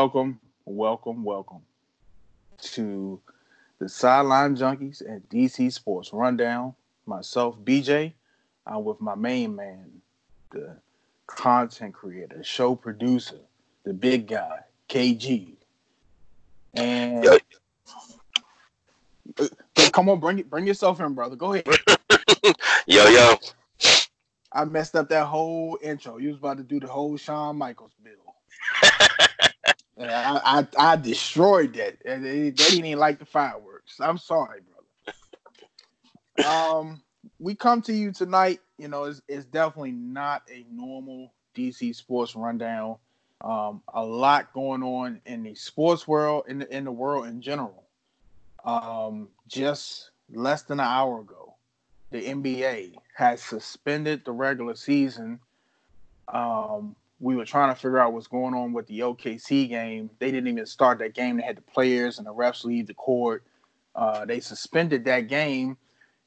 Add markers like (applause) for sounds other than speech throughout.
welcome, welcome, welcome to the Sideline Junkies and DC Sports Rundown. Myself, BJ. I'm with my main man, the content creator, show producer, the big guy, KG. And come on, bring it, bring yourself in, brother. Go ahead. (laughs) yo, yo. I messed up that whole intro. You was about to do the whole Shawn Michaels I, I, I destroyed that. They, they didn't even like the fireworks. I'm sorry, brother. Um, we come to you tonight. You know, it's, it's definitely not a normal DC sports rundown. Um, a lot going on in the sports world, in the, in the world in general. Um, just less than an hour ago, the NBA has suspended the regular season. Um, we were trying to figure out what's going on with the OKC game. They didn't even start that game. They had the players and the refs leave the court. Uh, they suspended that game,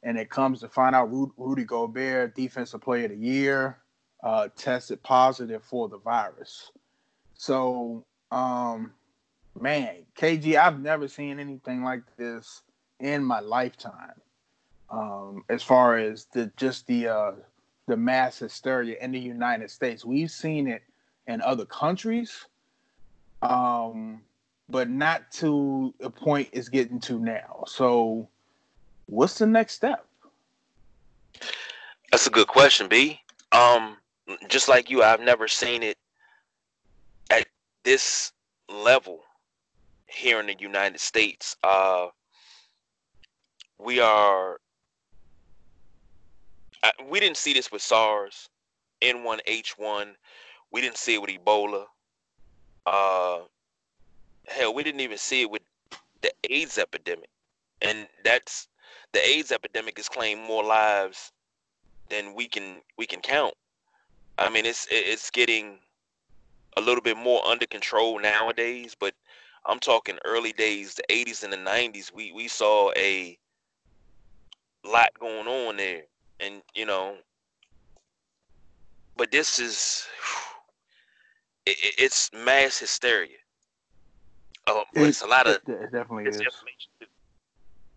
and it comes to find out Rudy Gobert, Defensive Player of the Year, uh, tested positive for the virus. So, um, man, KG, I've never seen anything like this in my lifetime. Um, as far as the just the uh, the mass hysteria in the United States, we've seen it in other countries, um, but not to the point it's getting to now. So, what's the next step? That's a good question, B. Um, just like you, I've never seen it at this level here in the United States. Uh, we are. We didn't see this with SARS, N1H1. We didn't see it with Ebola. Uh, hell, we didn't even see it with the AIDS epidemic, and that's the AIDS epidemic has claimed more lives than we can we can count. I mean, it's it's getting a little bit more under control nowadays, but I'm talking early days, the 80s and the 90s. We we saw a lot going on there, and you know, but this is (sighs) it, it's mass hysteria. Oh, but it's a lot of it definitely is.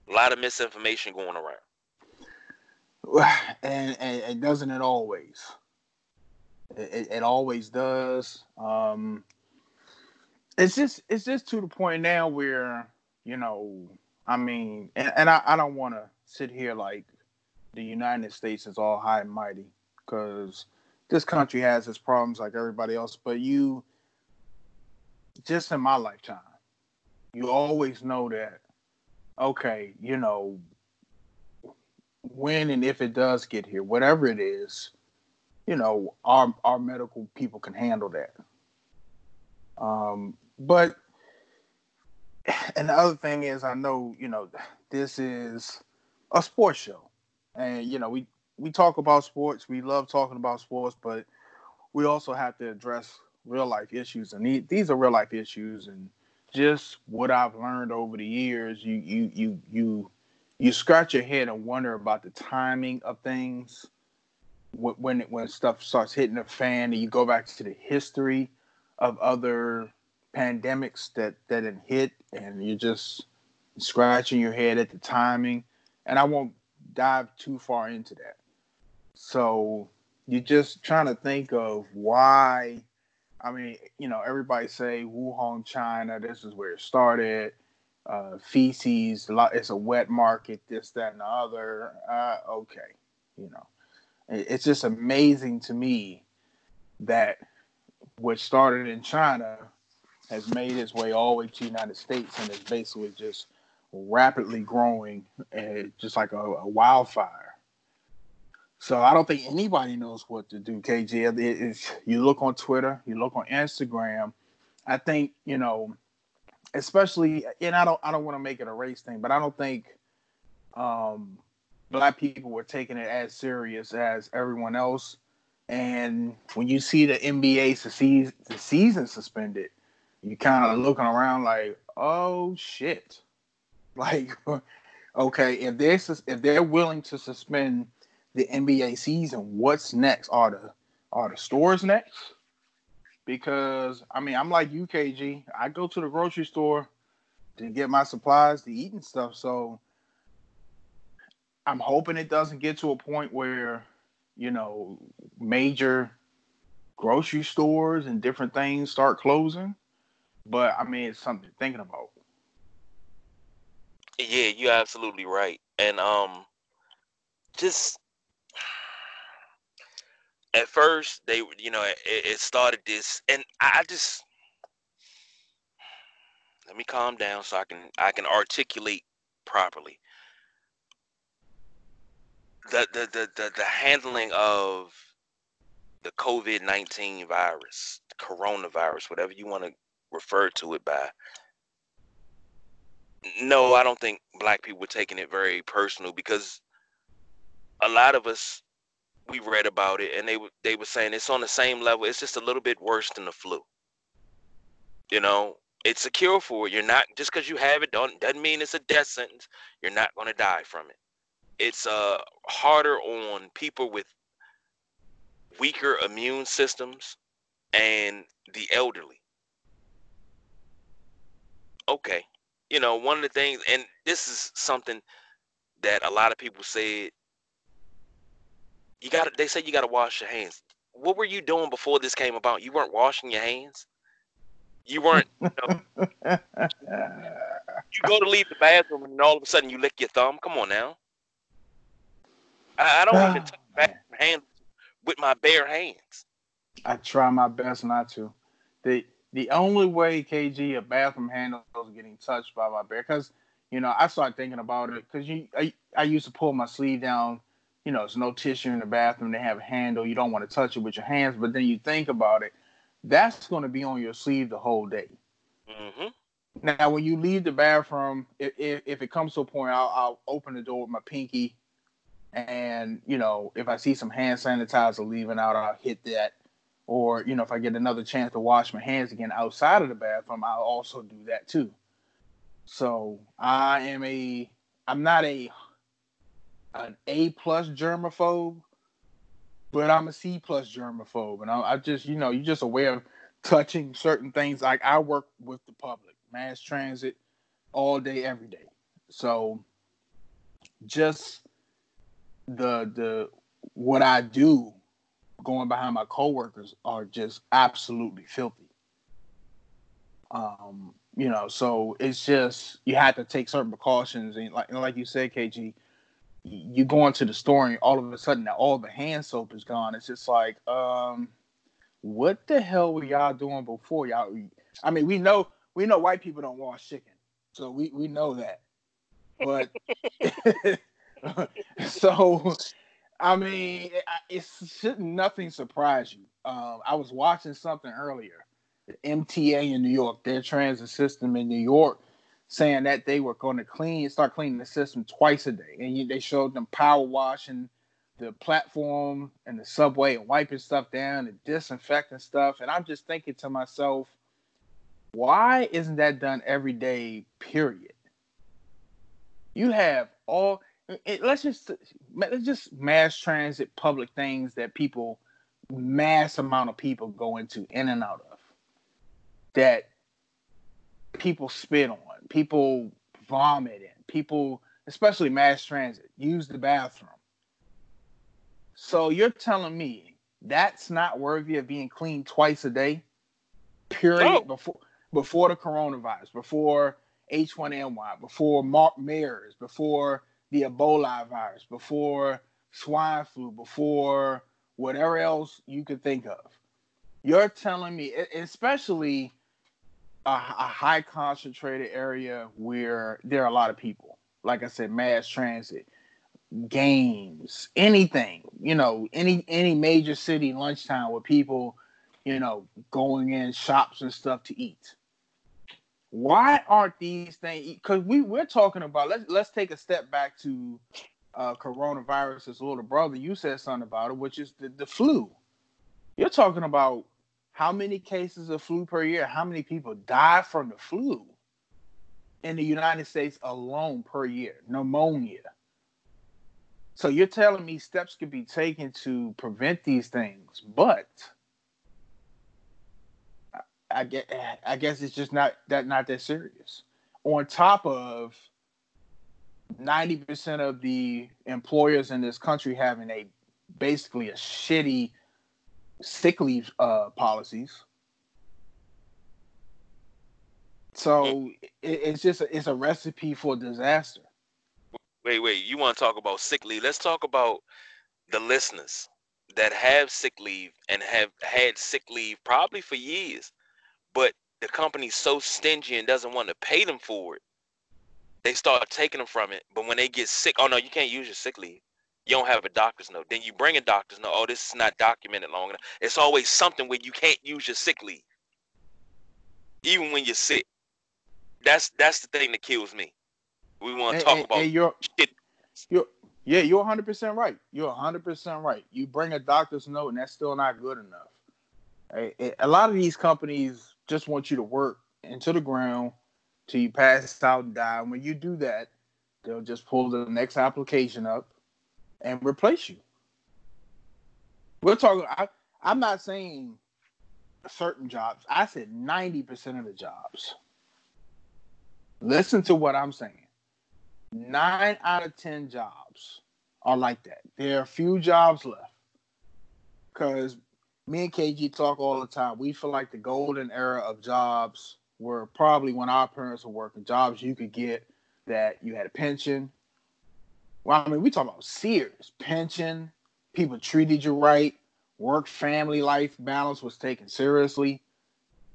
A lot of misinformation going around. (sighs) And, and it doesn't it always. It, it always does. Um, it's just it's just to the point now where you know, I mean, and, and I, I don't want to sit here like the United States is all high and mighty because this country has its problems like everybody else. But you, just in my lifetime, you always know that. Okay, you know, when and if it does get here, whatever it is, you know, our our medical people can handle that. Um, but and the other thing is, I know you know this is a sports show, and you know we we talk about sports. We love talking about sports, but we also have to address real life issues, and these are real life issues. And just what I've learned over the years, you you you you you scratch your head and wonder about the timing of things when when stuff starts hitting the fan and you go back to the history of other pandemics that that had hit and you're just scratching your head at the timing and i won't dive too far into that. So you're just trying to think of why i mean you know everybody say wuhan china this is where it started. Uh, feces it's a wet market this that and the other. Uh, okay you know. It's just amazing to me that what started in China has made its way all the way to the United States and is basically just rapidly growing, uh, just like a, a, wildfire. So I don't think anybody knows what to do. KG, it, you look on Twitter, you look on Instagram. I think you know, especially, and I don't, I don't want to make it a race thing, but I don't think um, black people were taking it as serious as everyone else. And when you see the NBA season, the season suspended, you kind of looking around like, oh shit, (laughs) like, okay, if they're if they're willing to suspend the NBA season, what's next? Are the are the stores next? because I mean I'm like UKG. I go to the grocery store to get my supplies to eat and stuff. So I'm hoping it doesn't get to a point where, you know, major grocery stores and different things start closing. But I mean, it's something thinking about. Yeah, you're absolutely right. And um just at first they you know it, it started this and I just let me calm down so I can I can articulate properly. The the the the, the handling of the COVID nineteen virus, coronavirus, whatever you want to refer to it by. No, I don't think black people were taking it very personal because a lot of us we read about it and they they were saying it's on the same level. It's just a little bit worse than the flu. You know, it's a cure for it. You're not just because you have it don't doesn't mean it's a death sentence. You're not going to die from it. It's uh harder on people with weaker immune systems and the elderly. Okay, you know one of the things, and this is something that a lot of people said. You got to. They say you got to wash your hands. What were you doing before this came about? You weren't washing your hands. You weren't. You, know, (laughs) you go to leave the bathroom and all of a sudden you lick your thumb. Come on now. I, I don't even touch (sighs) bathroom hands with my bare hands. I try my best not to. the The only way KG a bathroom handle is getting touched by my bear because you know I started thinking about it because you I, I used to pull my sleeve down. You know, there's no tissue in the bathroom. They have a handle. You don't want to touch it with your hands, but then you think about it that's going to be on your sleeve the whole day. Mm-hmm. Now, when you leave the bathroom, if, if, if it comes to a point, I'll, I'll, open the door with my pinky, and you know, if I see some hand sanitizer leaving out, I'll hit that. Or you know, if I get another chance to wash my hands again outside of the bathroom, I'll also do that too. So I am a, I'm not a, an A plus germaphobe, but I'm a C plus germaphobe, and I, I just, you know, you're just aware of touching certain things. Like I work with the public, mass transit, all day, every day. So just the the what I do going behind my coworkers are just absolutely filthy. Um, you know, so it's just you have to take certain precautions and like and like you said, KG, you go into the store and all of a sudden all the hand soap is gone. It's just like, um, what the hell were y'all doing before y'all? I mean, we know we know white people don't wash chicken, so we we know that. But (laughs) (laughs) so, I mean, it, it should nothing surprise you. Um, I was watching something earlier. The MTA in New York, their transit system in New York saying that they were going to clean, start cleaning the system twice a day, and you, they showed them power washing the platform and the subway and wiping stuff down and disinfecting stuff. And I'm just thinking to myself, why isn't that done every day? Period. You have all. Mm, it, let's just let's just mass transit public things that people mass amount of people go into in and out of that people spit on people vomit in, people, especially mass transit, use the bathroom. So you're telling me that's not worthy of being cleaned twice a day, period, no. before before the coronavirus, before H1N1, before Mark MERS, before the Ebola virus, before swine flu, before whatever else you could think of. You're telling me, especially a, a high concentrated area where there are a lot of people. Like I said, mass transit, games, anything, you know, any any major city lunchtime where people, you know, going in shops and stuff to eat. Why aren't these things? Because we we're talking about let's let's take a step back to uh, coronavirus's little brother. You said something about it, which is the, the flu. You're talking about how many cases of flu per year? How many people die from the flu in the United States alone per year? Pneumonia. So you're telling me steps could be taken to prevent these things, but I get I guess it's just not that not that serious. On top of 90% of the employers in this country having a basically a shitty sick leave uh, policies. So it, it's just a, it's a recipe for disaster. Wait, wait. You want to talk about sick leave? Let's talk about the listeners that have sick leave and have had sick leave probably for years, but the company's so stingy and doesn't want to pay them for it. They start taking them from it, but when they get sick, oh no, you can't use your sick leave. You don't have a doctor's note. Then you bring a doctor's note. Oh, this is not documented long enough. It's always something where you can't use your sick leave, even when you're sick. That's that's the thing that kills me. We want to talk about you're, shit. You're, yeah, you're 100 percent right. You're 100 percent right. You bring a doctor's note, and that's still not good enough. A, a lot of these companies just want you to work into the ground till you pass out and die. And when you do that, they'll just pull the next application up and replace you. We're talking. I, I'm not saying certain jobs. I said 90% of the jobs. Listen to what I'm saying. Nine out of 10 jobs are like that. There are few jobs left. Because me and KG talk all the time. We feel like the golden era of jobs were probably when our parents were working, jobs you could get that you had a pension. Well, I mean, we talk about Sears, pension, people treated you right, work family life balance was taken seriously.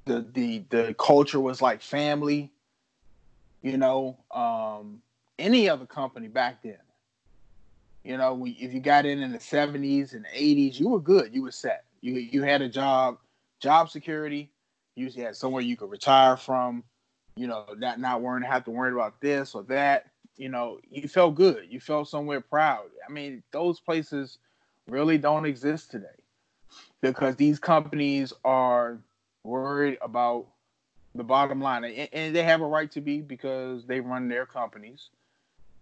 The the the culture was like family you know, um, any other company back then. You know, if you got in in the 70s and 80s, you were good. You were set. You you had a job, job security. You had somewhere you could retire from. You know, not not worrying have to worry about this or that. You know, you felt good. You felt somewhere proud. I mean, those places really don't exist today because these companies are worried about the bottom line, and, and they have a right to be because they run their companies.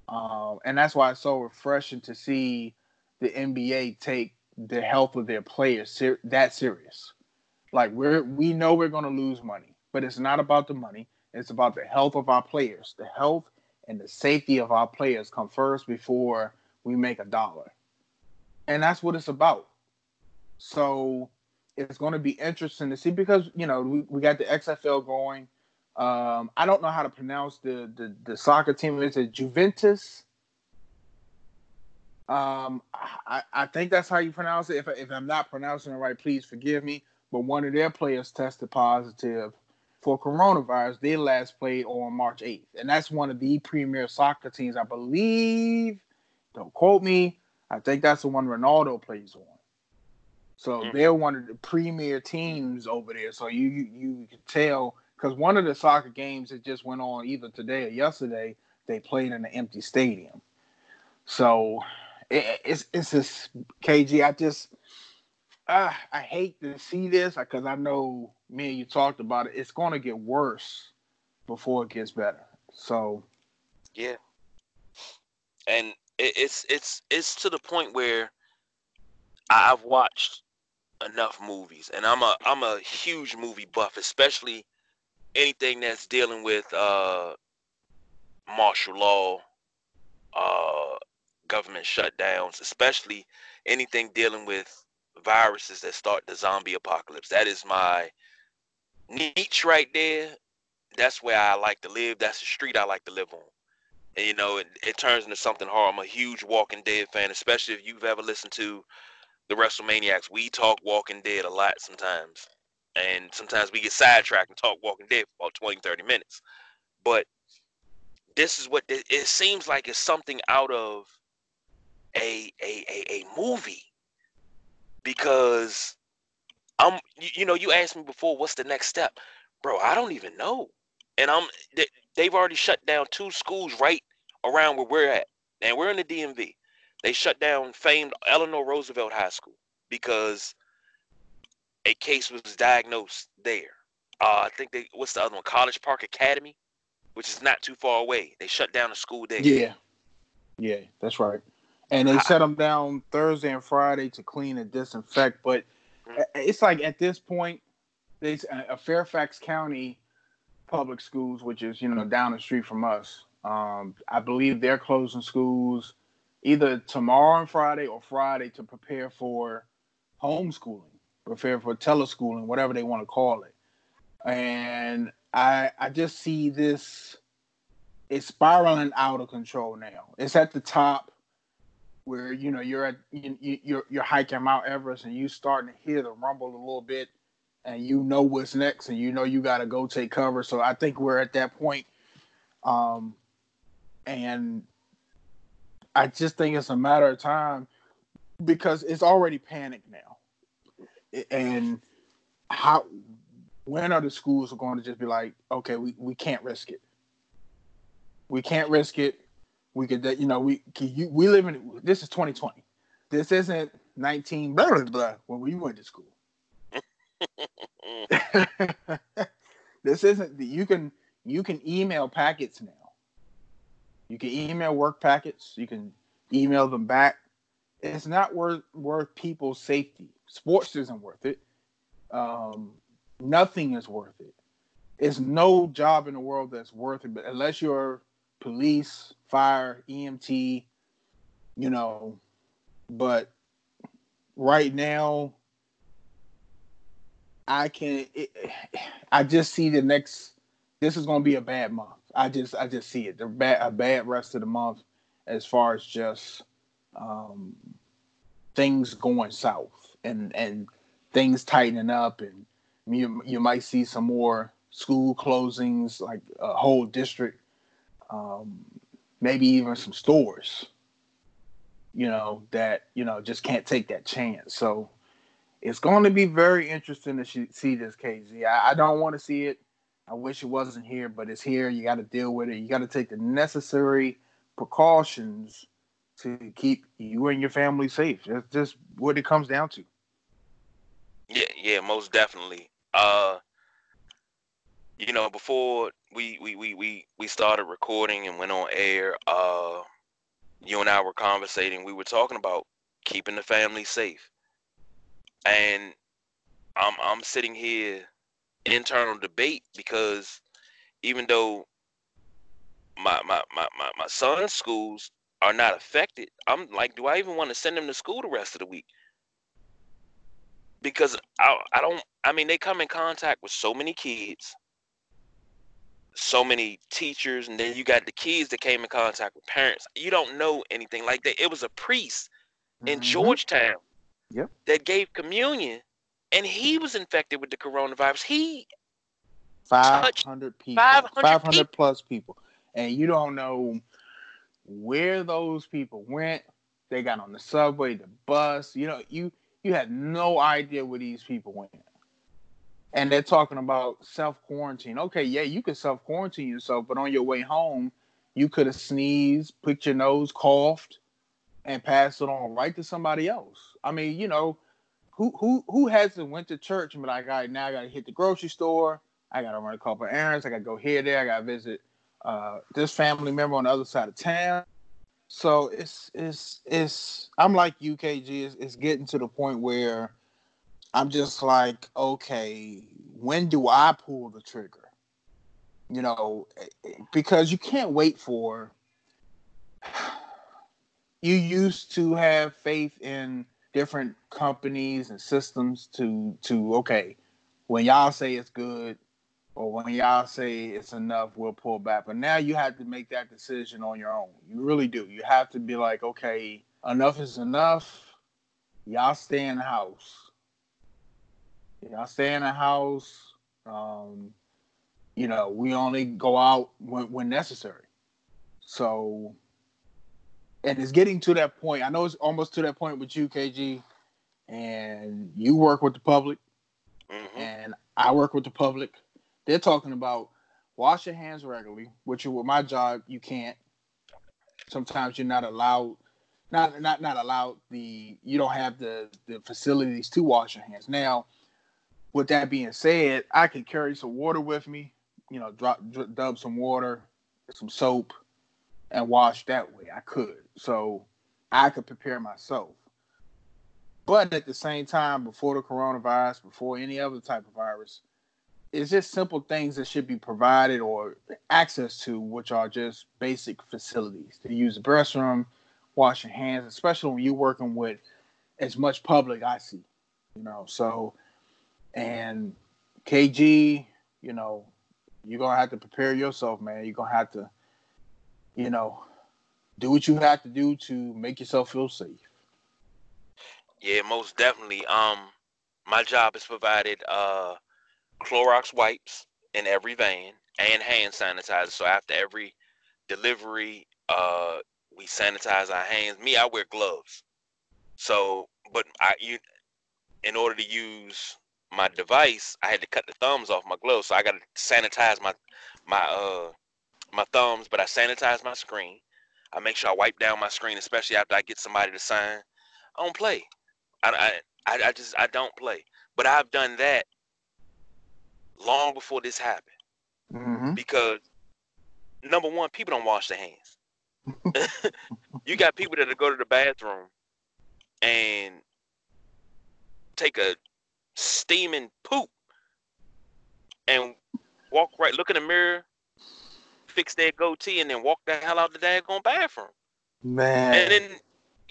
Um, and that's why it's so refreshing to see the NBA take the health of their players ser- that serious. Like we're we know we're going to lose money, but it's not about the money. It's about the health of our players. The health and the safety of our players come first before we make a dollar. And that's what it's about. So it's going to be interesting to see because you know we, we got the XFL going. Um, I don't know how to pronounce the the, the soccer team. Is it Juventus? Um, I, I think that's how you pronounce it. If, if I'm not pronouncing it right, please forgive me. But one of their players tested positive for coronavirus. They last played on March 8th, and that's one of the premier soccer teams, I believe. Don't quote me. I think that's the one Ronaldo plays on. So mm-hmm. they're one of the premier teams over there. So you you, you can tell because one of the soccer games that just went on either today or yesterday, they played in an empty stadium. So it, it's it's just KG. I just uh, I hate to see this because I know me and you talked about it. It's going to get worse before it gets better. So yeah, and it, it's it's it's to the point where I've watched enough movies, and I'm a I'm a huge movie buff, especially anything that's dealing with uh, martial law, uh, government shutdowns, especially anything dealing with viruses that start the zombie apocalypse. That is my niche right there. That's where I like to live. That's the street I like to live on. And you know, it, it turns into something hard. I'm a huge Walking Dead fan, especially if you've ever listened to the WrestleManiacs, we talk Walking Dead a lot sometimes. And sometimes we get sidetracked and talk Walking Dead for about 20, 30 minutes. But this is what it, it seems like it's something out of a, a, a, a movie. Because I'm, you, you know, you asked me before, what's the next step? Bro, I don't even know. And I'm, they, they've already shut down two schools right around where we're at. And we're in the DMV. They shut down famed Eleanor Roosevelt High School because a case was diagnosed there. Uh, I think they what's the other one? College Park Academy, which is not too far away. They shut down the school there. Yeah, yeah, that's right. And they shut them down Thursday and Friday to clean and disinfect. But it's like at this point, they a Fairfax County public schools, which is you know down the street from us. Um, I believe they're closing schools either tomorrow and Friday or Friday to prepare for homeschooling, prepare for teleschooling, whatever they want to call it. And I I just see this it's spiraling out of control now. It's at the top where you know you're at you, you're you're hiking Mount Everest and you starting to hear the rumble a little bit, and you know what's next, and you know you got to go take cover. So I think we're at that point, um, and I just think it's a matter of time because it's already panic now, and how when are the schools going to just be like, okay, we, we can't risk it. We can't risk it. We could, you know, we can you, we live in this is 2020. This isn't 19 blah blah blah when we went to school. (laughs) this isn't you can you can email packets now. You can email work packets. You can email them back. It's not worth worth people's safety. Sports isn't worth it. Um, nothing is worth it. It's no job in the world that's worth it, but unless you're police, fire, EMT, you know. But right now, I can. It, I just see the next. This is going to be a bad month. I just, I just see it. The bad, a bad rest of the month, as far as just um, things going south and and things tightening up and you you might see some more school closings, like a whole district, um, maybe even some stores. You know that you know just can't take that chance. So it's going to be very interesting to see this KG. I, I don't want to see it. I wish it wasn't here, but it's here. You got to deal with it. You got to take the necessary precautions to keep you and your family safe. That's just what it comes down to. Yeah, yeah, most definitely uh you know before we we we we, we started recording and went on air uh you and i were conversating. We were talking about keeping the family safe. And i'm i'm sitting here internal debate because even though my my my my, my son's schools are not affected i'm like do i even want to send him to school the rest of the week? Because I I don't I mean they come in contact with so many kids, so many teachers, and then you got the kids that came in contact with parents. You don't know anything like that. It was a priest in mm-hmm. Georgetown yep. that gave communion, and he was infected with the coronavirus. He 500 people 500, 500 people. plus people and you don't know where those people went they got on the subway the bus you know you you had no idea where these people went. And they're talking about self quarantine. Okay, yeah, you could self quarantine yourself, but on your way home, you could have sneezed, picked your nose, coughed, and passed it on right to somebody else. I mean, you know, who who who hasn't went to church and be like, all right, now I gotta hit the grocery store, I gotta run a couple errands, I gotta go here, there, I gotta visit uh, this family member on the other side of town. So it's it's it's I'm like UKG. It's, it's getting to the point where I'm just like, okay, when do I pull the trigger? You know, eh, eh, because you can't wait for. (sighs) You used to have faith in different companies and systems to to okay, when y'all say it's good, or when y'all say it's enough, we'll pull back. But now you have to make that decision on your own. You really do. You have to be like, okay, enough is enough. Y'all stay in the house. Y'all stay in the house. Um, you know, we only go out when, when necessary. So, and it's getting to that point. I know it's almost to that point with you, KG, and you work with the public, mm-hmm. and I work with the public they're talking about wash your hands regularly, which with my job you can't. Sometimes you're not allowed, not not not allowed. The you don't have the the facilities to wash your hands. Now, with that being said, I can carry some water with me. You know, drop dub some water, some soap, and wash that way. I could, so I could prepare myself. But at the same time, before the coronavirus, before any other type of virus, it's just simple things that should be provided or access to, which are just basic facilities to use the restroom, wash your hands, especially when you're working with as much public I see, you know. So, and KG, you know, you're gonna have to prepare yourself, man. You're gonna have to, you know, do what you have to do to make yourself feel safe. Yeah, most definitely. Um, my job is provided uh Clorox wipes in every van and hand sanitizer. So after every delivery, uh, we sanitize our hands. Me, I wear gloves. So, but I you, in order to use my device, I had to cut the thumbs off my gloves. So I got to sanitize my my uh my thumbs, but I sanitize my screen. I make sure I wipe down my screen, especially after I get somebody to sign. I don't play. I I I just I don't play. But I've done that long before this happened. Mm-hmm. Because number one, people don't wash their hands. (laughs) you got people that go to the bathroom and take a steaming poop and walk right, look in the mirror, fix their goatee, and then walk the hell out the daggone bathroom. Man. And then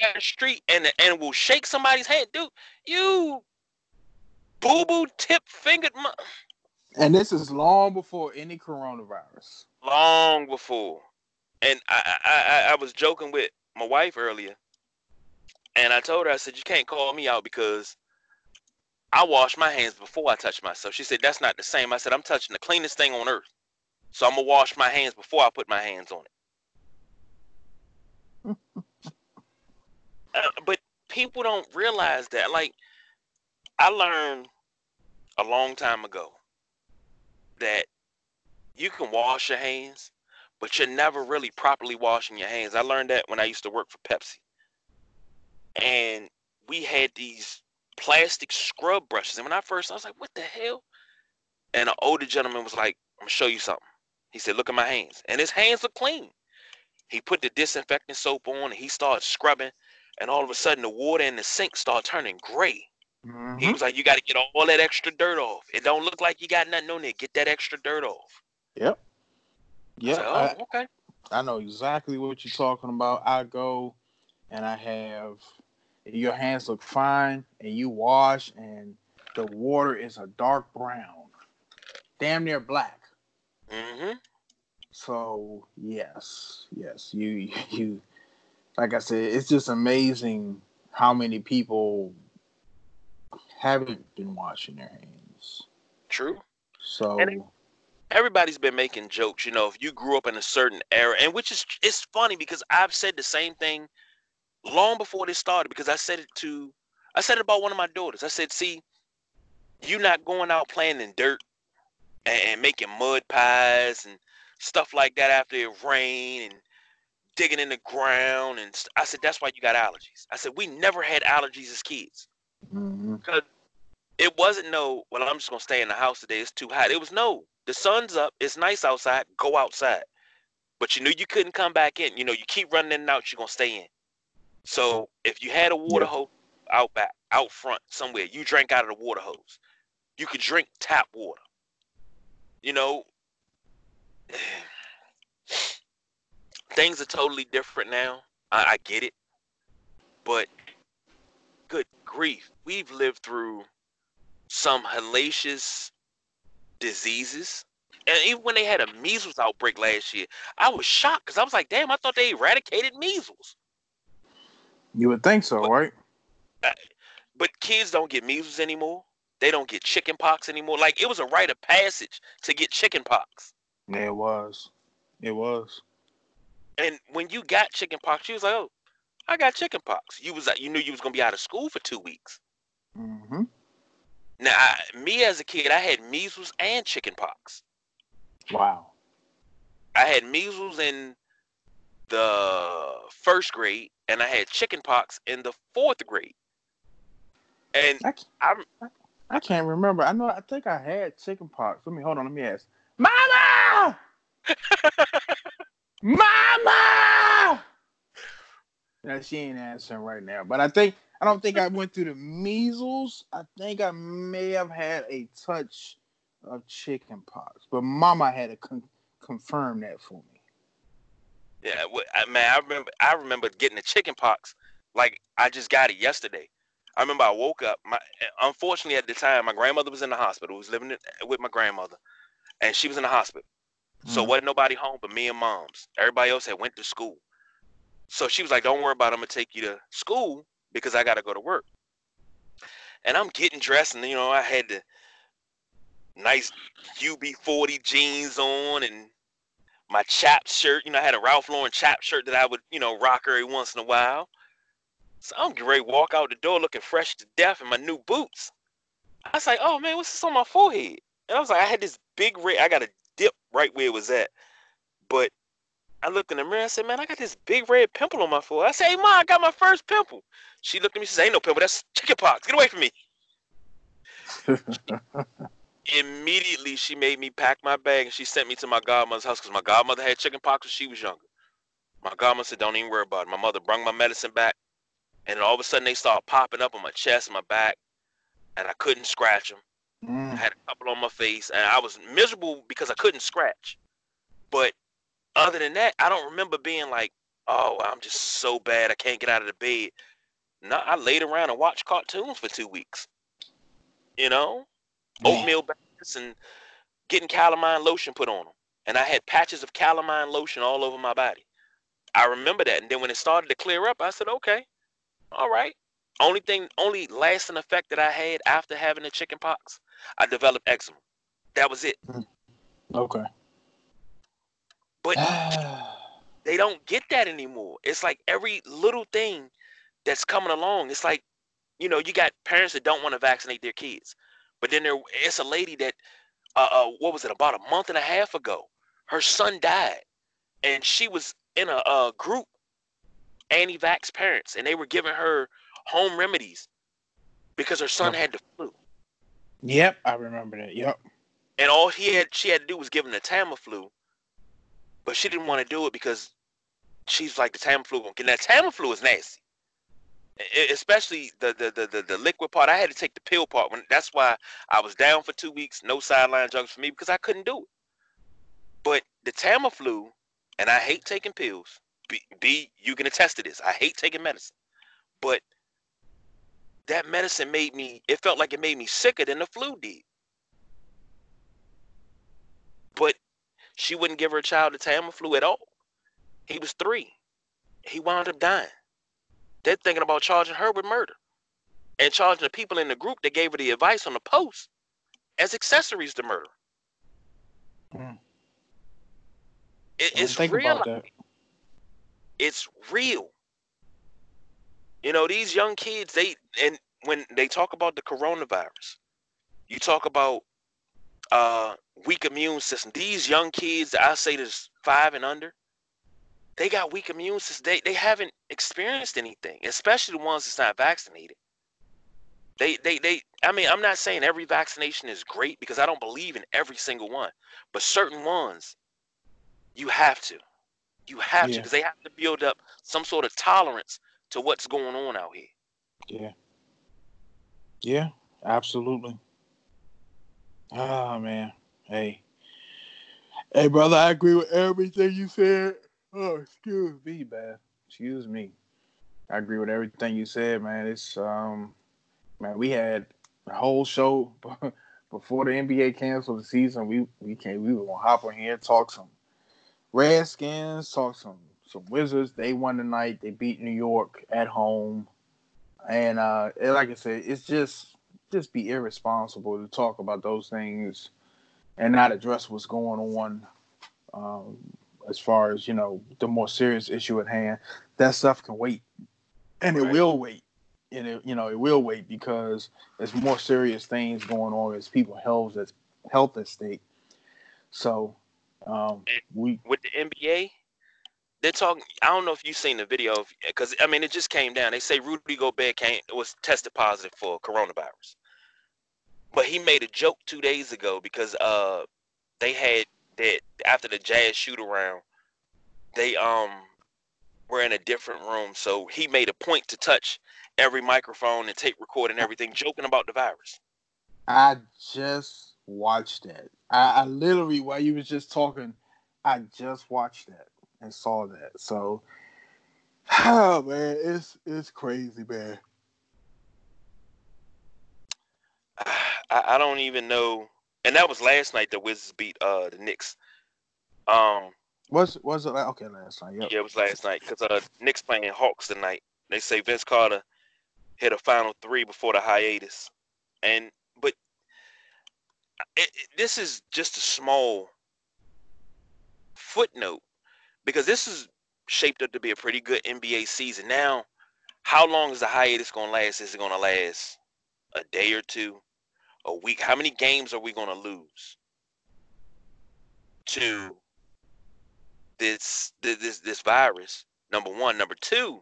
down the street and and will shake somebody's hand, dude. You boo boo tip fingered. Mo- and this is long before any coronavirus. long before. And I, I, I was joking with my wife earlier, and I told her I said you can't call me out because I wash my hands before I touch myself. She said that's not the same. I said I'm touching the cleanest thing on earth, so I'm gonna wash my hands before I put my hands on it. (laughs) Uh, but people don't realize that. Like I learned a long time ago that you can wash your hands, but you're never really properly washing your hands. I learned that when I used to work for Pepsi. And we had these plastic scrub brushes. And when I first, I was like, what the hell? And an older gentleman was like, I'm going to show you something. He said, look at my hands. And his hands are clean. He put the disinfectant soap on and he started scrubbing. And all of a sudden, the water in the sink started turning gray. Mm-hmm. He was like, you got to get all that extra dirt off. It don't look like you got nothing on there. Get that extra dirt off. Yep. Yeah. Said, oh, okay. I know exactly what you're talking about. I go and I have your hands look fine and you wash and the water is a dark brown, damn near black. Mm-hmm. So yes, yes, you (laughs) you like I said, it's just amazing how many people haven't been washing their hands. True. So And everybody's been making jokes, you know, if you grew up in a certain era, and which is it's funny because I've said the same thing long before this started because I said it to I said it about one of my daughters. I said, see, you not going out playing in dirt and, and making mud pies and stuff like that after it rained and digging in the ground and st- I said that's why you got allergies. I said we never had allergies as kids. mhm. It wasn't no, well, I'm just gonna stay in the house today. It's too hot. It was no, the sun's up. It's nice outside. Go outside. But you knew you couldn't come back in. You know, you keep running in and out. You're gonna stay in. So if you had a water Yeah. hose out back, out front somewhere, you drank out of the water hose. You could drink tap water. You know, (sighs) things are totally different now. I, I get it, but good grief, we've lived through some hellacious diseases. And even when they had a measles outbreak last year, I was shocked because I was like, damn, I thought they eradicated measles. You would think so, But- right? But kids don't get measles anymore. They don't get chicken pox anymore. Like it was a rite of passage to get chicken pox. Yeah, it was. It was. And when you got chicken pox, you was like, oh, I got chicken pox. You was like, you knew you was gonna be out of school for two weeks. Mm-hmm. Now, I, me as a kid, I had measles and chicken pox. Wow. I had measles in the first grade, and I had chicken pox in the fourth grade. And I, can't- I'm I can't remember. I know. I think I had chicken pox. Let me hold on. Let me ask. Mama. (laughs) Mama. No, she ain't answering right now. But I think I don't think I went through the measles. I think I may have had a touch of chicken pox, but Mama had to con- confirm that for me. Yeah, I man, I remember I remember getting the chicken pox like I just got it yesterday. I remember I woke up. My unfortunately at the time my grandmother was in the hospital. I was living with my grandmother, and she was in the hospital. So mm wasn't nobody home but me and moms. Everybody else had went to school. So she was like, "Don't worry about. It. I'm gonna take you to school because I gotta go to work." And I'm getting dressed, and you know I had the nice UB40 jeans on and my chap shirt. You know, I had a Ralph Lauren chap shirt that I would, you know, rock every once in a while. So I'm to walk out the door looking fresh to death in my new boots. I was like, oh man, what's this on my forehead? And I was like, I had this big red, I got a dip right where it was at. But I looked in the mirror and said, man, I got this big red pimple on my forehead. I said, hey, ma, I got my first pimple. She looked at me she said, ain't no pimple, that's chickenpox. Get away from me. (laughs) immediately she made me pack my bag and she sent me to my godmother's house because my godmother had chicken pox when she was younger. My godmother said, Don't even worry about it. My mother brought my medicine back and all of a sudden they started popping up on my chest and my back and I couldn't scratch them. Mm. I had a couple on my face and I was miserable because I couldn't scratch. But other than that, I don't remember being like, oh, I'm just so bad I can't get out of the bed. No, I laid around and watched cartoons for two weeks. You know, oatmeal baths and getting calamine lotion put on them. And I had patches of calamine lotion all over my body. I remember that. And then when it started to clear up, I said, okay, all right. Only thing, only lasting effect that I had after having the chicken pox, I developed eczema. That was it. Hmm. Okay. But (sighs) they don't get that anymore. It's like every little thing that's coming along. It's like, you know, you got parents that don't want to vaccinate their kids. But then there, it's a lady that, uh, uh, what was it, about a month and a half ago, her son died, and she was in a, a group, anti-vax parents, and they were giving her home remedies because her son had the flu. Yep, I remember that. Yep. And all he had, she had to do was give him the Tamiflu, but she didn't want to do it because she's like the Tamiflu. And that Tamiflu is nasty especially the, the the, the the liquid part. I had to take the pill part. When that's why I was down for two weeks, no sideline drugs for me because I couldn't do it. But the Tamiflu, and I hate taking pills. B, B, you can attest to this. I hate taking medicine, but that medicine made me. It felt like it made me sicker than the flu did. But she wouldn't give her child the Tamiflu at all. He was three. He wound up dying. They're thinking about charging her with murder and charging the people in the group that gave her the advice on the post as accessories to murder. Mm. It, it's real. It's real. You know, these young kids, they and when they talk about the coronavirus, you talk about uh weak immune system. These young kids, I say this five and under, they got weak immune systems. They they haven't experienced anything, especially the ones that's not vaccinated. They they they. I mean, I'm not saying every vaccination is great because I don't believe in every single one, but certain ones, you have to, you have yeah. to, because they have to build up some sort of tolerance to what's going on out here. Yeah. Yeah, absolutely. Oh man, hey, hey, brother, I agree with everything you said. Oh, excuse me, man. Excuse me. I agree with everything you said, man. It's um, man, we had a whole show (laughs) before the NBA canceled the season. We we came, we were gonna hop on here, talk some Redskins, talk some some Wizards. They won tonight. They beat New York at home, and uh, like I said, it's just just be irresponsible to talk about those things and not address what's going on um, as far as you know the more serious issue at hand that stuff can wait. And it right. will wait. And it, you know it will wait because there's more serious things going on. As people health as health at stake. So um we with the nba they're talking i don't know if you've seen the video because i mean it just came down. They say rudy gobert came was tested positive for coronavirus. But he made a joke two days ago because uh they had that after the jazz shoot around, they um were in a different room. So he made a point to touch every microphone and tape record and everything, joking about the virus. I just watched that. I, I literally, while you was just talking, I just watched that and saw that. So, (sighs) oh man, it's it's crazy, man. (sighs) I, I don't even know. And that was last night. The Wizards beat uh the Knicks. Um, was was it like okay last night? Yep. Yeah, it was last night because uh Knicks playing Hawks tonight. They say Vince Carter hit a final three before the hiatus, and but it, it, this is just a small footnote because this is shaped up to be a pretty good NBA season. Now, how long is the hiatus going to last? Is it going to last a day or two, a week? How many games are we going to lose to this this this virus? Number one, number two.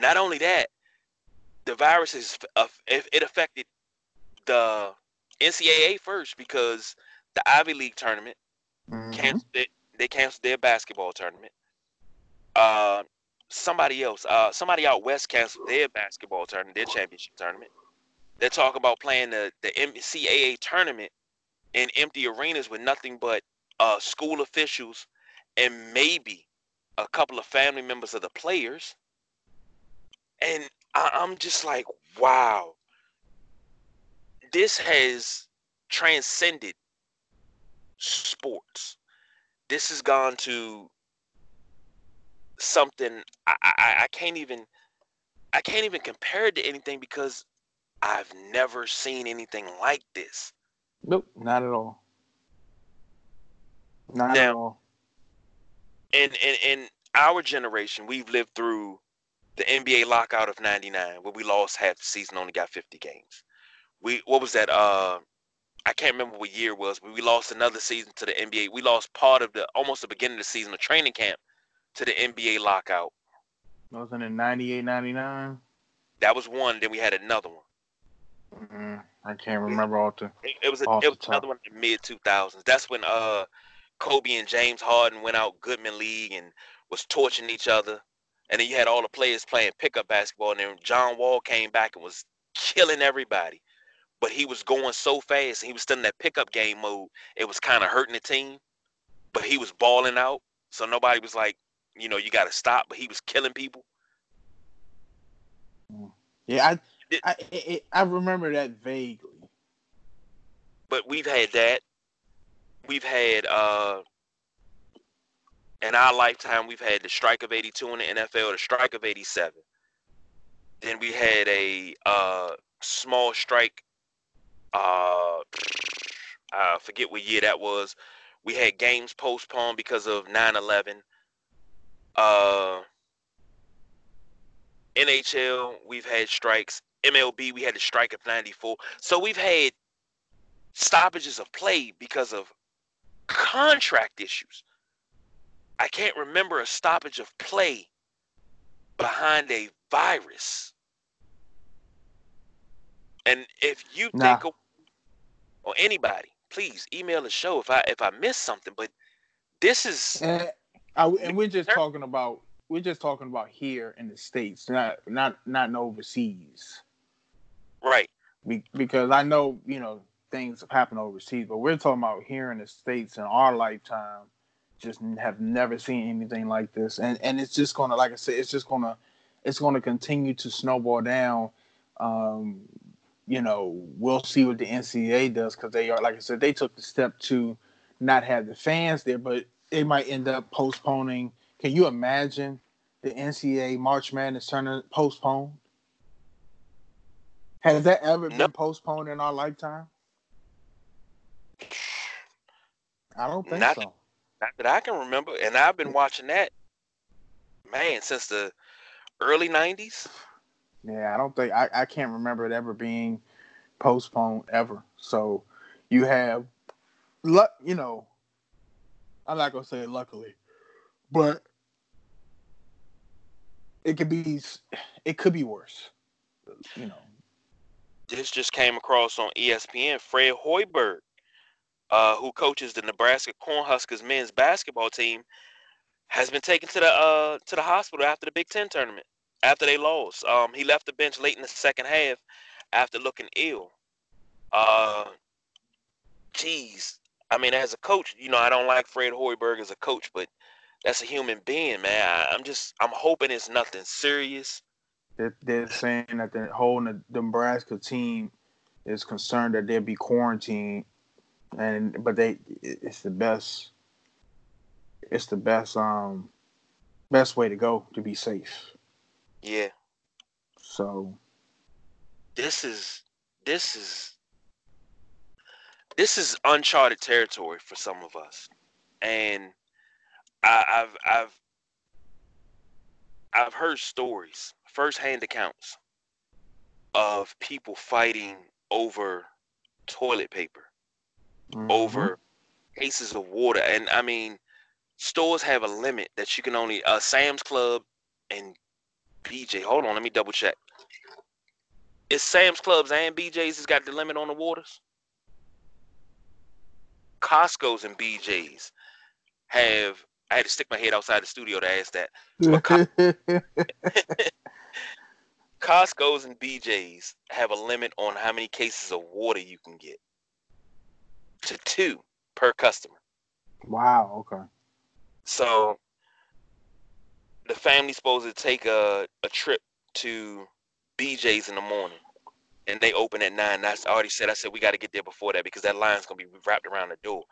Not only that, the virus is uh, it affected the NCAA first because the Ivy League tournament mm-hmm. canceled it. They canceled their basketball tournament. Uh, somebody else, uh, somebody out west canceled their basketball tournament, their championship tournament. They're talking about playing the the NCAA tournament in empty arenas with nothing but uh, school officials and maybe a couple of family members of the players. And I, I'm just like, wow, this has transcended sports. This has gone to something I, I, I can't even I can't even compare it to anything because I've never seen anything like this. Nope, not at all. Not now, at all. In, in in our generation, we've lived through the NBA lockout of '99, where we lost half the season, only got 50 games. We what was that? Uh, I can't remember what year it was, but we lost another season to the NBA. We lost part of the almost the beginning of the season, the training camp, to the NBA lockout. Wasn't it 98, 99? That was one. Then we had another one. Mm-hmm. I can't remember all the. It, it was a, it was another one in the mid 2000s. That's when uh Kobe and James Harden went out Goodman League and was torching each other. And then you had all the players playing pickup basketball. And then John Wall came back and was killing everybody. But he was going so fast and he was still in that pickup game mode. It was kind of hurting the team. But he was balling out. So nobody was like, you know, you got to stop. But he was killing people. Yeah, I, I, I, I remember that vaguely. But we've had that. We've had uh in our lifetime, we've had the strike of 82 in the NFL, the strike of 87. Then we had a uh, small strike. Uh, I forget what year that was. We had games postponed because of 9 11. Uh, NHL, we've had strikes. MLB, we had the strike of 94. So we've had stoppages of play because of contract issues. I can't remember a stoppage of play behind a virus. And if you nah. think, of, or anybody, please email the show if I if I missed something. But this is, and, I, and we're just talking about we're just talking about here in the states, not not not overseas. Right. Be, because I know you know things have happened overseas, but we're talking about here in the states in our lifetime just have never seen anything like this, and and it's just gonna, like I said, it's just gonna, it's gonna continue to snowball down. Um, you know, we'll see what the NCAA does because they are, like I said, they took the step to not have the fans there, but they might end up postponing. Can you imagine the NCAA March Madness tournament postponed? Has that ever been postponed in our lifetime? I don't think not, so. Not that I can remember, and I've been watching that man since the early '90s. Yeah, I don't think I, I can't remember it ever being postponed ever. So you have, luck, you know, I'm not gonna say luckily, but it could be it could be worse. You know. This just came across on ESPN. Fred Hoiberg uh, who coaches the Nebraska Cornhuskers men's basketball team, has been taken to the uh, to the hospital after the Big Ten tournament after they lost. Um, he left the bench late in the second half after looking ill. Uh, geez, I mean, as a coach, you know, I don't like Fred Hoiberg as a coach, but that's a human being, man. I, am just, I'm hoping it's nothing serious. They're, they're saying that the whole Nebraska team is concerned that they'll be quarantined, and but they, it's the best, it's the best, um, best way to go to be safe. Yeah. So. This is this is this is uncharted territory for some of us, and I, I've I've I've heard stories, firsthand accounts of people fighting over toilet paper, mm-hmm. over cases of water, and I mean, stores have a limit that you can only. Uh, Sam's Club and BJ. Hold on, let me double check. Is Sam's Clubs and BJ's has got the limit on the waters? Costco's and BJ's have. I had to stick my head outside the studio to ask that. (laughs) (laughs) Costco's and BJ's have a limit on how many cases of water you can get to two per customer. Wow. Okay. So the family's supposed to take a, a trip to BJ's in the morning, and they open at nine. I already said I said we got to get there before that because that line's gonna be wrapped around the door.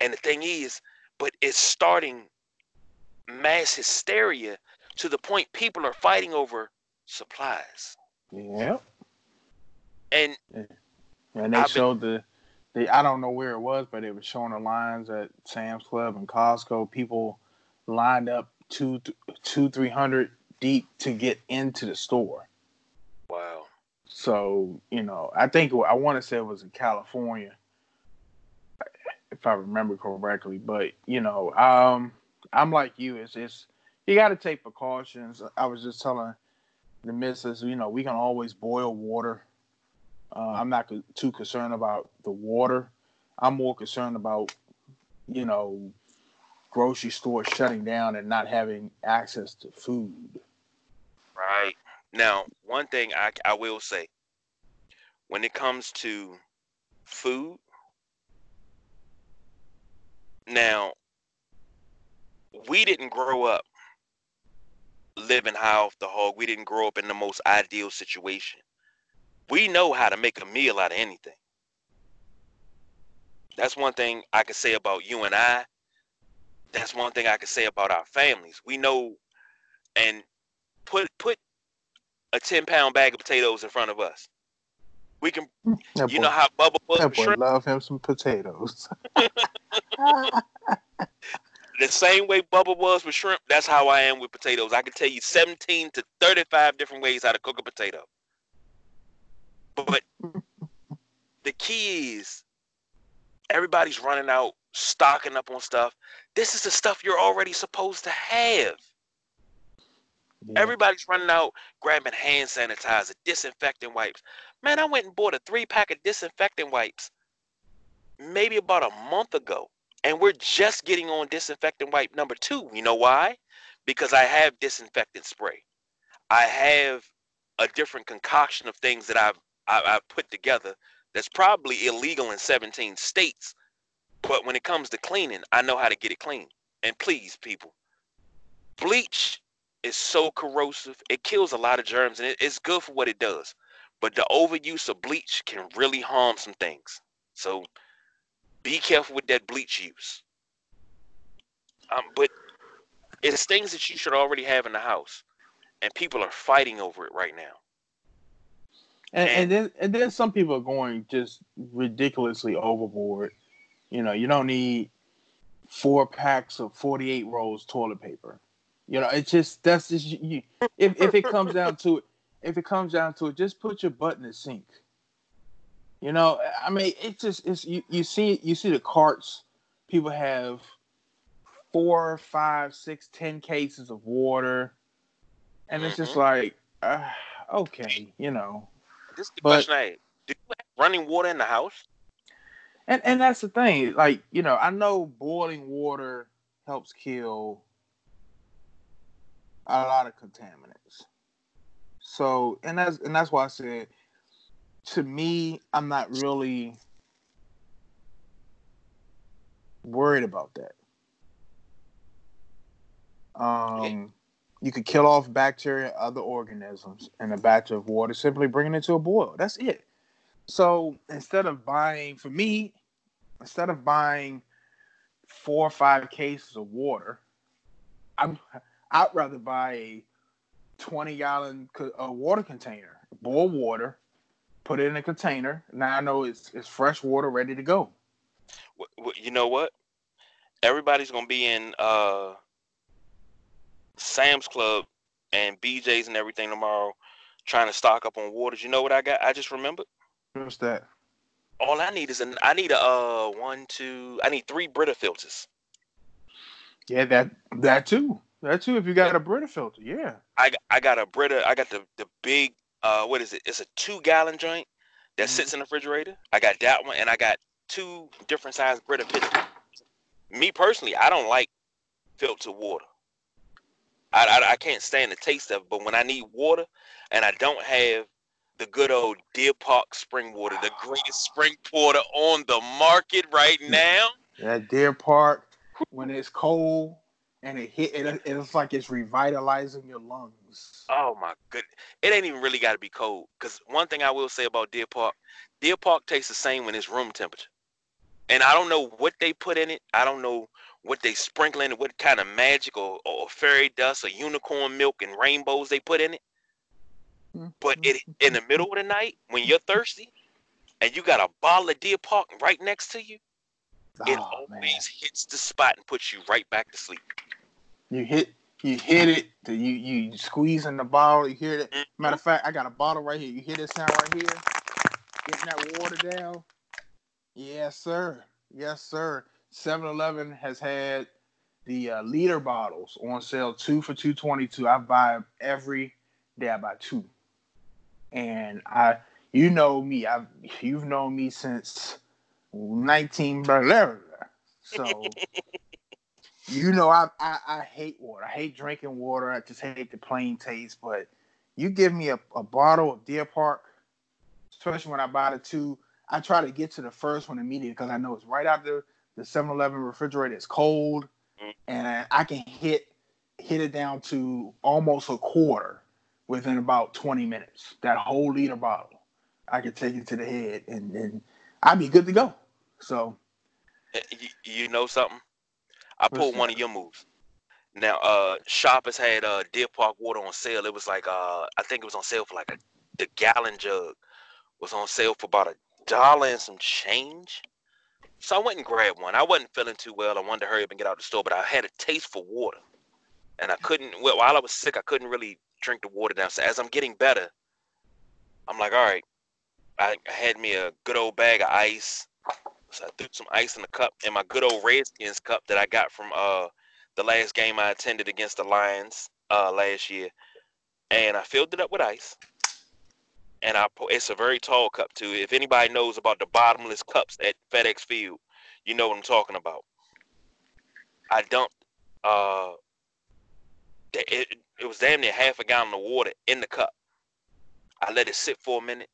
And the thing is, but it's starting mass hysteria to the point people are fighting over supplies. Yeah. And and they I've showed been, the they I don't know where it was, but it was showing the lines at Sam's Club and Costco. People lined up two two three hundred deep to get into the store. Wow. So you know, I think I want to say it was in California, if I remember correctly. But you know, um, I'm like you. It's it's you got to take precautions. I was just telling the missus, you know, we can always boil water. Uh, I'm not too concerned about the water. I'm more concerned about, you know, grocery stores shutting down and not having access to food. Right. Now, one thing I, I will say when it comes to food, now, we didn't grow up living high off the hog. We didn't grow up in the most ideal situation. We know how to make a meal out of anything. That's one thing I can say about you and I that's one thing I can say about our families. We know and put put a ten pound bag of potatoes in front of us. We can, that you boy, know how Bubba was. That boy shrimp? love him some potatoes. (laughs) (laughs) (laughs) the same way Bubba was with shrimp, that's how I am with potatoes. I can tell you 17 to 35 different ways how to cook a potato. But the key is everybody's running out, stocking up on stuff. This is the stuff you're already supposed to have. Yeah. Everybody's running out, grabbing hand sanitizer, disinfectant wipes. Man, I went and bought a three pack of disinfectant wipes maybe about a month ago. And we're just getting on disinfectant wipe number two. You know why? Because I have disinfectant spray. I have a different concoction of things that I've I've put together that's probably illegal in 17 states but when it comes to cleaning, I know how to get it clean. And please, people, bleach is so corrosive. It kills a lot of germs and it, it's good for what it does. But the overuse of bleach can really harm some things. So be careful with that bleach use. Um, but it's things that you should already have in the house. And people are fighting over it right now. And, and, and then and then some people are going just ridiculously overboard you know, you don't need four packs of 48 rolls toilet paper. You know, it's just that's just you. If if it comes down to it, if it comes down to it, just put your butt in the sink. You know, I mean, it's just it's you, you see you see the carts. People have four, five, six, ten cases of water, and it's just mm-hmm. like, uh, okay, you know. This is the but, question I have. Do you have running water in the house? And and that's the thing. Like, you know, I know boiling water helps kill a lot of contaminants. So, and that's and that's why I said to me, I'm not really worried about that. Um, you could kill off bacteria, other organisms in a batch of water, simply bringing it to a boil. That's it. So instead of buying, for me, instead of buying four or five cases of water, I'm I'd rather buy a twenty gallon co- water container, boil water, put it in a container. Now I know it's it's fresh water ready to go. You know what? Everybody's gonna be in uh, Sam's Club and BJ's and everything tomorrow, trying to stock up on waters. You know what I got? I just remembered. What's that? All I need is an. I need a uh one, two. I need three Brita filters. Yeah, that that too. That too. If you got a Brita filter, yeah. I I got a Brita. I got the the big. Uh, what is it? It's a two gallon joint that mm-hmm. sits in the refrigerator. I got that one, and I got two different size Brita filters. Me personally, I don't like filtered water. I, I, I can't stand the taste of it. But when I need water, and I don't have the good old Deer Park spring water, the greatest spring water on the market right now. That Deer Park, when it's cold and it hit, it, it's like it's revitalizing your lungs. Oh my goodness, it ain't even really got to be cold. Cause one thing I will say about Deer Park, Deer Park tastes the same when it's room temperature. And I don't know what they put in it. I don't know what they sprinkle in it, what kind of magic or, or fairy dust or unicorn milk and rainbows they put in it. But it, in the middle of the night, when you're thirsty and you got a bottle of Deer Park right next to you, oh, it ah, always man. hits the spot and puts you right back to sleep. You hit you hit it, you you squeeze in the bottle, you hear it. Matter of fact, I got a bottle right here. You hear this sound right here? Getting that water down. Yes, sir. Yes, sir. 7-Eleven has had the uh, liter bottles on sale, two for two twenty two. I buy every day. I buy two and I, you know me, I've you've known me since nineteen so (laughs) you know I, I I hate water. I hate drinking water. I just hate the plain taste. But you give me a, a bottle of Deer Park, especially when I buy the two. I try to get to the first one immediately because I know it's right out the the 7-Eleven refrigerator. It's cold, mm. and I can hit hit it down to almost a quarter within about 20 minutes. That whole liter bottle, I could take it to the head and, and I'd be good to go. So, you, you know something? I pulled one of your moves. Now, uh, Shoppers had uh Deer Park water on sale. It was like uh, I think it was on sale for like a the gallon jug was on sale for about a dollar and some change. So I went and grabbed one. I wasn't feeling too well. I wanted to hurry up and get out of the store, but I had a taste for water, and I couldn't. Well, while I was sick, I couldn't really drink the water down. So as I'm getting better, I'm like, all right, I, I had me a good old bag of ice. So I threw some ice in the cup in my good old Redskins cup that I got from uh the last game I attended against the Lions uh last year, and I filled it up with ice. And I it's a very tall cup too. If anybody knows about the bottomless cups at FedEx Field, you know what I'm talking about. I dumped uh it, it was damn near half a gallon of water in the cup. I let it sit for a minute,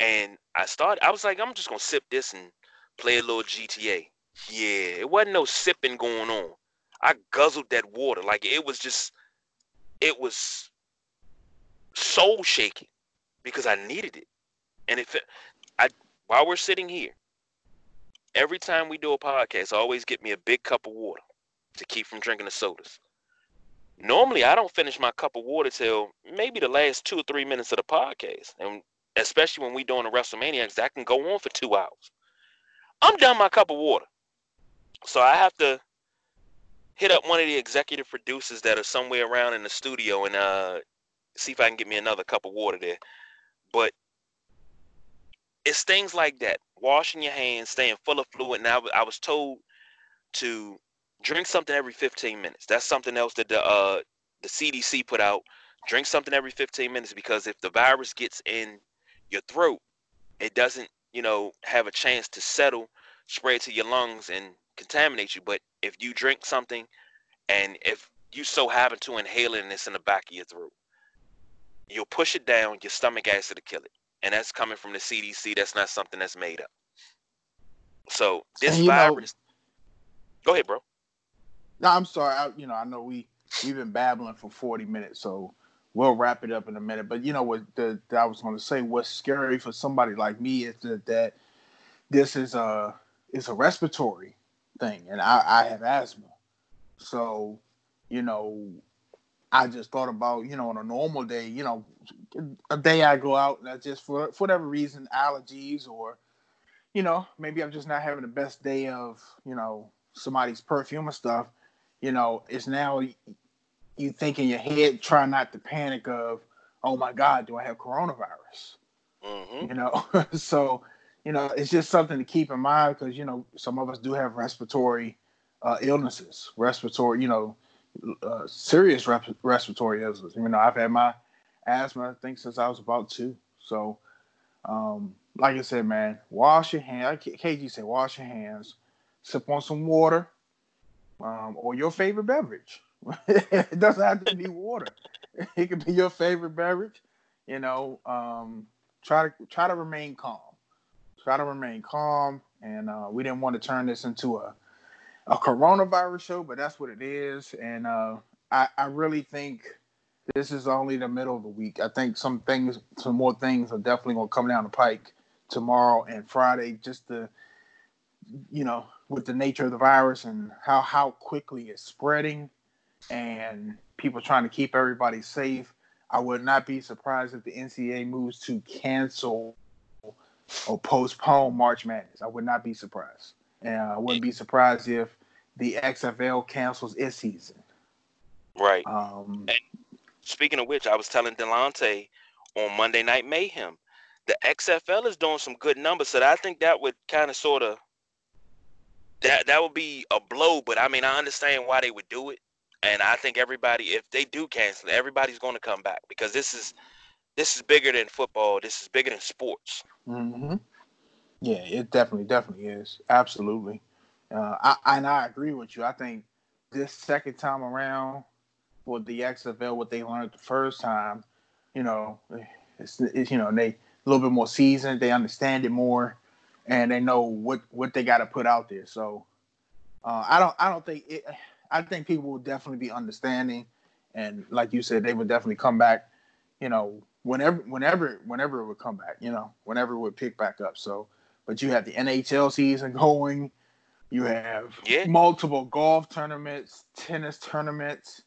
and I started. I was like, I'm just gonna sip this and play a little GTA. Yeah, it wasn't no sipping going on. I guzzled that water like it was just, it was soul shaking because I needed it, and if I while we're sitting here, every time we do a podcast, I always get me a big cup of water to keep from drinking the sodas. Normally, I don't finish my cup of water till maybe the last two or three minutes of the podcast, and especially when we doing the WrestleManiacs, that can go on for two hours. I'm done my cup of water, so I have to hit up one of the executive producers that are somewhere around in the studio and uh, see if I can get me another cup of water there. But it's things like that: washing your hands, staying full of fluid. Now, I was told to drink something every 15 minutes. That's something else that the uh, the CDC put out. Drink something every 15 minutes because if the virus gets in your throat, it doesn't, you know, have a chance to settle, spread to your lungs and contaminate you. But if you drink something and if you so happen to inhale it and it's in the back of your throat, you'll push it down, your stomach acid to kill it. And that's coming from the CDC. That's not something that's made up. So this virus, Go ahead, bro. No, I'm sorry. I, you know, I know we we've been babbling for 40 minutes, so we'll wrap it up in a minute. But you know what the, the I was going to say what's scary for somebody like me is that, that this is a is a respiratory thing, and I, I have asthma. So, you know, I just thought about you know on a normal day, you know, a day I go out and I just for for whatever reason allergies or you know maybe I'm just not having the best day of you know somebody's perfume and stuff. You know, it's now you think in your head, try not to panic of, oh my God, do I have coronavirus? Mm-hmm. You know, (laughs) so you know it's just something to keep in mind because you know some of us do have respiratory uh, illnesses, respiratory, you know, uh, serious rep- respiratory illnesses. You know, I've had my asthma, I think, since I was about two. So, um, like I said, man, wash your hands. KG said, wash your hands, sip on some water, um, or your favorite beverage. (laughs) it doesn't have to be water. (laughs) It could be your favorite beverage. You know, um, try to try to remain calm. Try to remain calm. And uh, we didn't want to turn this into a a coronavirus show, but that's what it is. And uh, I, I really think this is only the middle of the week. I think some things, some more things are definitely to come down the pike tomorrow and Friday, just to, you know, with the nature of the virus and how how quickly it's spreading and people trying to keep everybody safe. I would not be surprised if the NCAA moves to cancel or postpone March Madness. I would not be surprised. And I wouldn't be surprised if the XFL cancels its season. Right. Um, and speaking of which, I was telling Delonte on Monday Night Mayhem, the XFL is doing some good numbers, so I think that would kind of sort of that that would be a blow. But I mean, I understand why they would do it. And I think everybody, if they do cancel everybody's going to come back because this is this is bigger than football. This is bigger than sports. Mm-hmm. Yeah, it definitely, definitely is. Absolutely. Uh, I, and I agree with you. I think this second time around for the XFL, what they learned the first time, you know, it's, it's you know they a little bit more seasoned. They understand it more, and they know what what they got to put out there. So uh, I don't I don't think it. I think people will definitely be understanding, and like you said, they would definitely come back. You know, whenever, whenever, whenever it would come back. You know, whenever it would pick back up. So, but you have the NHL season going. You have yeah. multiple golf tournaments, tennis tournaments.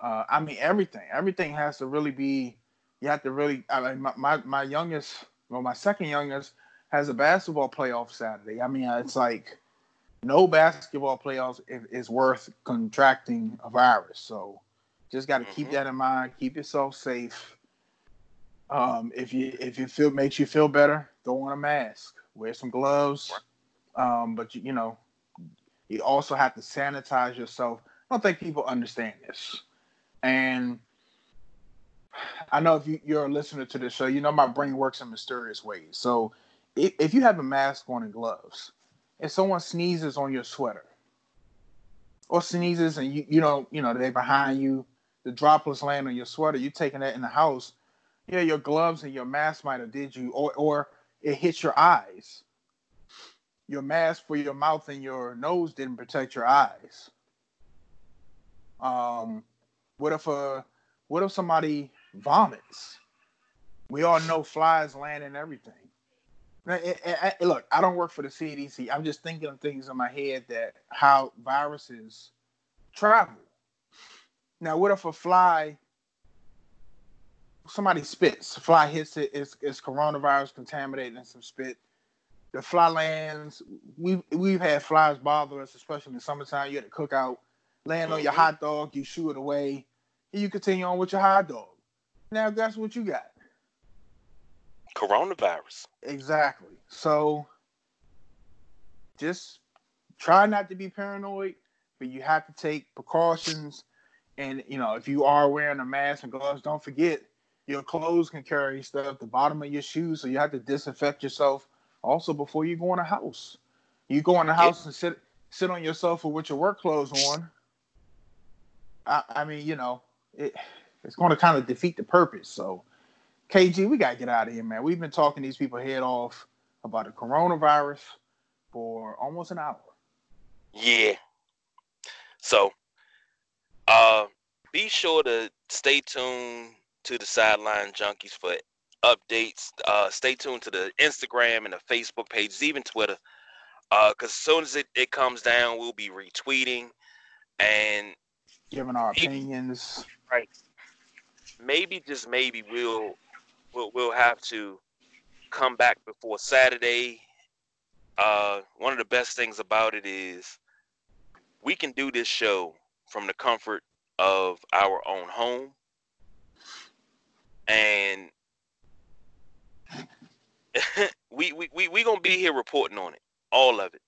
Uh, I mean, everything. Everything has to really be. You have to really. I mean, my my, my youngest, well, my second youngest has a basketball playoff Saturday. I mean, it's like no basketball playoffs is worth contracting a virus. So just got to mm-hmm. keep that in mind. Keep yourself safe. Um, if you if you feel makes you feel better, throw on a mask, wear some gloves. Um, but you, you know, you also have to sanitize yourself. I don't think people understand this, and I know if you, you're a listener to this show, you know my brain works in mysterious ways. So if, if you have a mask on and gloves, if someone sneezes on your sweater or sneezes and you you know you know they're behind you, the droplets land on your sweater, you're taking that in the house, yeah, your gloves and your mask might have did you, or or it hits your eyes. Your mask for your mouth and your nose didn't protect your eyes. Um, what if a what if somebody vomits? We all know flies land in everything look, I don't work for the CDC. I'm just thinking of things in my head that how viruses travel. Now, what if a fly, somebody spits, fly hits it, it's, it's coronavirus contaminated in some spit. The fly lands. We've we've had flies bother us, especially in the summertime. You had to cook out, land on your mm-hmm. hot dog, you shoo it away, and you continue on with your hot dog. Now, guess what you got? Coronavirus. Exactly. So just try not to be paranoid, but you have to take precautions. And you know, if you are wearing a mask and gloves, don't forget your clothes can carry stuff, the bottom of your shoes, so you have to disinfect yourself also before you go in a house. You go in the house yeah. and sit sit on your sofa with your work clothes on. I, I mean, you know, it, it's going to kind of defeat the purpose. So KG, we gotta get out of here, man. We've been talking these people head off about the coronavirus for almost an hour. Yeah, So, uh, be sure to stay tuned to the Sideline Junkies for updates. Uh, stay tuned to the Instagram and the Facebook pages, even Twitter. Uh, cause as soon as it, it comes down, we'll be retweeting and giving our opinions. Right. Maybe just maybe we'll we'll we'll have to come back before Saturday. Uh, one of the best things about it is we can do this show from the comfort of our own home and (laughs) we, we we we gonna be here reporting on it, all of it,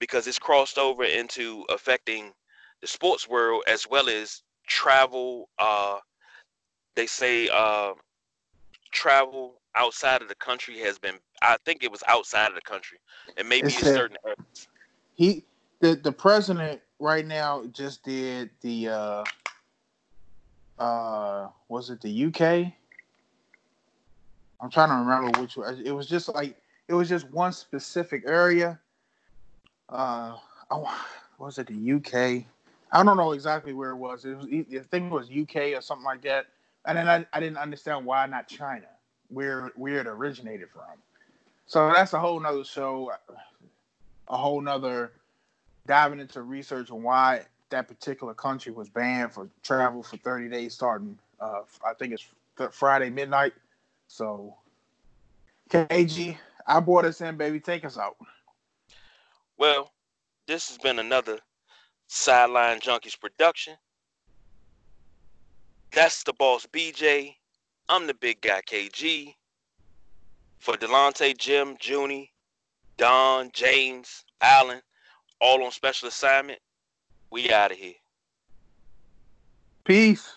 because it's crossed over into affecting the sports world as well as travel. Uh, they say uh, travel outside of the country has been. I think it was outside of the country, and maybe it's in certain areas. He the the president right now just did the uh uh was it the UK? I'm trying to remember which it was just like it was just one specific area. Uh oh, was it the UK? I don't know exactly where it was. It was the thing was UK or something like that. And then I, I didn't understand why not China, where where it originated from. So that's a whole nother show, a whole nother diving into research on why that particular country was banned for travel for 30 days starting uh, I think it's Friday midnight. So KG, I brought us in, baby. Take us out. Well, this has been another Sideline Junkies production. That's the boss BJ. I'm the big guy KG. For Delonte, Jim, Junie, Don, James, Allen, all on special assignment. We out of here. Peace.